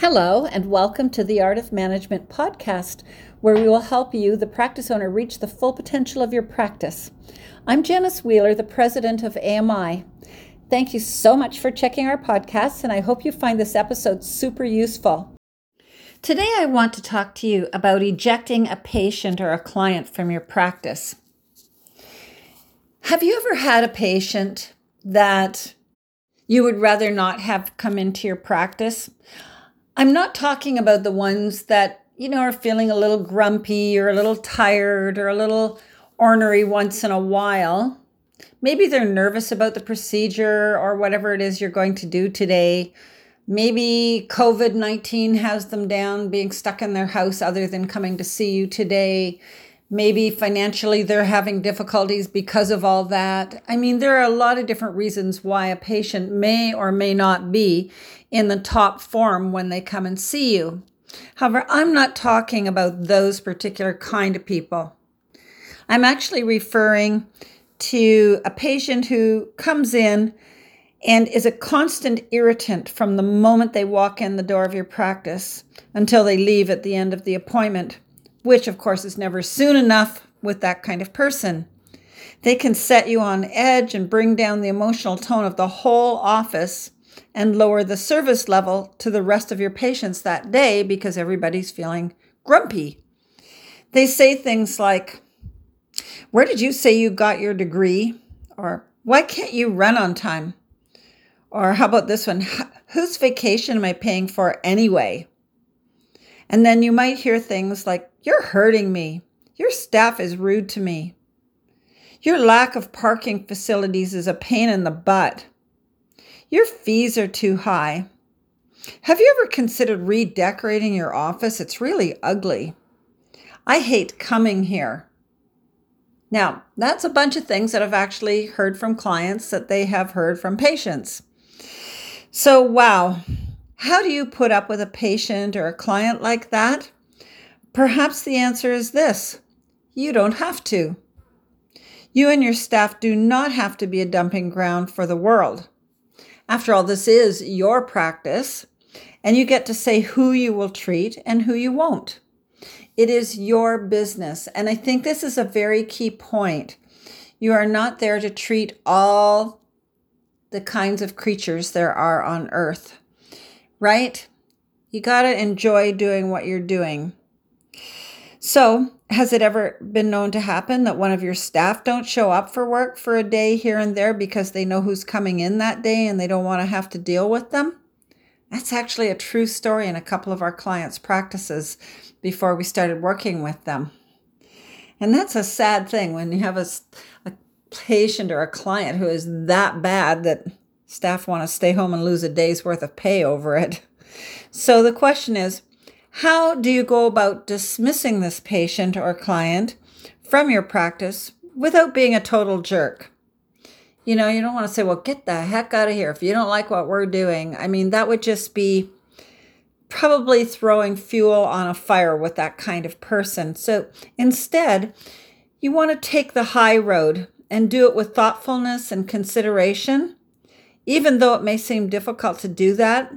Hello, and welcome to the Art of Management podcast, where we will help you, the practice owner, reach the full potential of your practice. I'm Janice Wheeler, the president of AMI. Thank you so much for checking our podcast, and I hope you find this episode super useful. Today, I want to talk to you about ejecting a patient or a client from your practice. Have you ever had a patient that you would rather not have come into your practice? I'm not talking about the ones that, you know, are feeling a little grumpy or a little tired or a little ornery once in a while. Maybe they're nervous about the procedure or whatever it is you're going to do today. Maybe COVID 19 has them down being stuck in their house other than coming to see you today. Maybe financially they're having difficulties because of all that. I mean, there are a lot of different reasons why a patient may or may not be in the top form when they come and see you. However, I'm not talking about those particular kind of people. I'm actually referring to a patient who comes in and is a constant irritant from the moment they walk in the door of your practice until they leave at the end of the appointment, which, of course, is never soon enough with that kind of person. They can set you on edge and bring down the emotional tone of the whole office and lower the service level to the rest of your patients that day because everybody's feeling grumpy. They say things like, Where did you say you got your degree? Or, Why can't you run on time? Or, how about this one? Whose vacation am I paying for anyway? And then you might hear things like, You're hurting me. Your staff is rude to me. Your lack of parking facilities is a pain in the butt. Your fees are too high. Have you ever considered redecorating your office? It's really ugly. I hate coming here. Now, that's a bunch of things that I've actually heard from clients that they have heard from patients. So, wow, how do you put up with a patient or a client like that? Perhaps the answer is this you don't have to. You and your staff do not have to be a dumping ground for the world. After all, this is your practice, and you get to say who you will treat and who you won't. It is your business. And I think this is a very key point. You are not there to treat all the kinds of creatures there are on earth, right? You got to enjoy doing what you're doing. So, has it ever been known to happen that one of your staff don't show up for work for a day here and there because they know who's coming in that day and they don't want to have to deal with them? That's actually a true story in a couple of our clients' practices before we started working with them. And that's a sad thing when you have a, a patient or a client who is that bad that staff want to stay home and lose a day's worth of pay over it. So the question is how do you go about dismissing this patient or client from your practice without being a total jerk? You know, you don't want to say, well, get the heck out of here if you don't like what we're doing. I mean, that would just be probably throwing fuel on a fire with that kind of person. So instead, you want to take the high road and do it with thoughtfulness and consideration. Even though it may seem difficult to do that,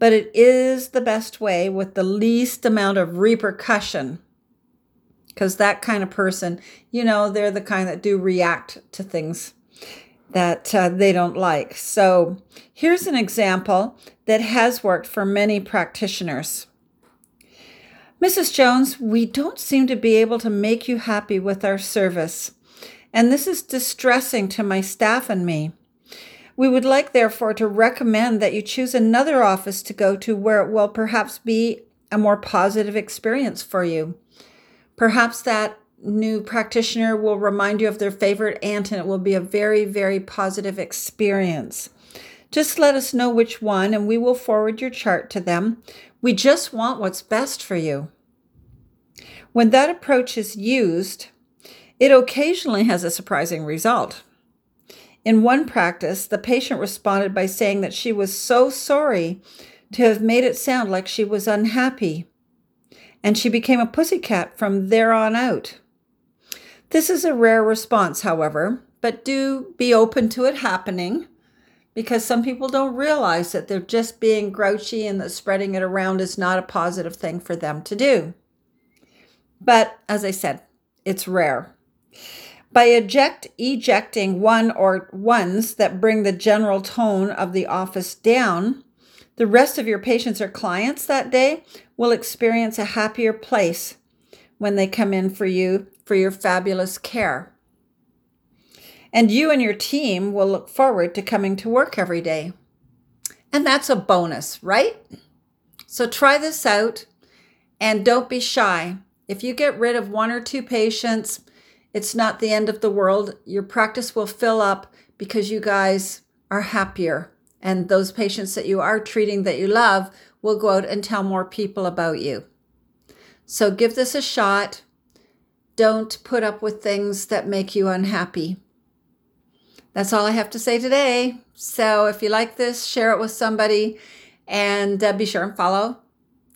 but it is the best way with the least amount of repercussion. Because that kind of person, you know, they're the kind that do react to things that uh, they don't like. So here's an example that has worked for many practitioners. Mrs. Jones, we don't seem to be able to make you happy with our service, and this is distressing to my staff and me. We would like, therefore, to recommend that you choose another office to go to where it will perhaps be a more positive experience for you. Perhaps that new practitioner will remind you of their favorite aunt and it will be a very, very positive experience. Just let us know which one and we will forward your chart to them. We just want what's best for you. When that approach is used, it occasionally has a surprising result. In one practice, the patient responded by saying that she was so sorry to have made it sound like she was unhappy, and she became a pussycat from there on out. This is a rare response, however, but do be open to it happening because some people don't realize that they're just being grouchy and that spreading it around is not a positive thing for them to do. But as I said, it's rare. By eject ejecting one or ones that bring the general tone of the office down, the rest of your patients or clients that day will experience a happier place when they come in for you for your fabulous care. And you and your team will look forward to coming to work every day. And that's a bonus, right? So try this out and don't be shy. If you get rid of one or two patients, it's not the end of the world. Your practice will fill up because you guys are happier. And those patients that you are treating that you love will go out and tell more people about you. So give this a shot. Don't put up with things that make you unhappy. That's all I have to say today. So if you like this, share it with somebody and uh, be sure and follow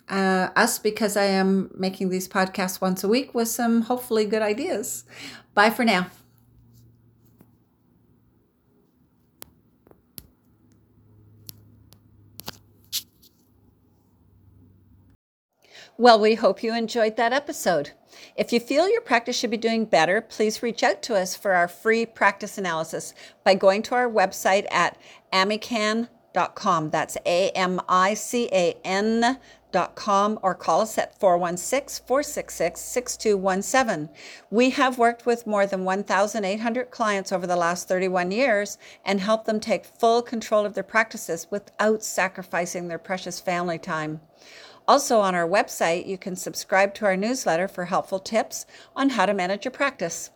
uh, us because I am making these podcasts once a week with some hopefully good ideas. Bye for now. Well, we hope you enjoyed that episode. If you feel your practice should be doing better, please reach out to us for our free practice analysis by going to our website at amican.com. That's A M I C A N com or call us at 416 466 6217. We have worked with more than 1,800 clients over the last 31 years and helped them take full control of their practices without sacrificing their precious family time. Also, on our website, you can subscribe to our newsletter for helpful tips on how to manage your practice.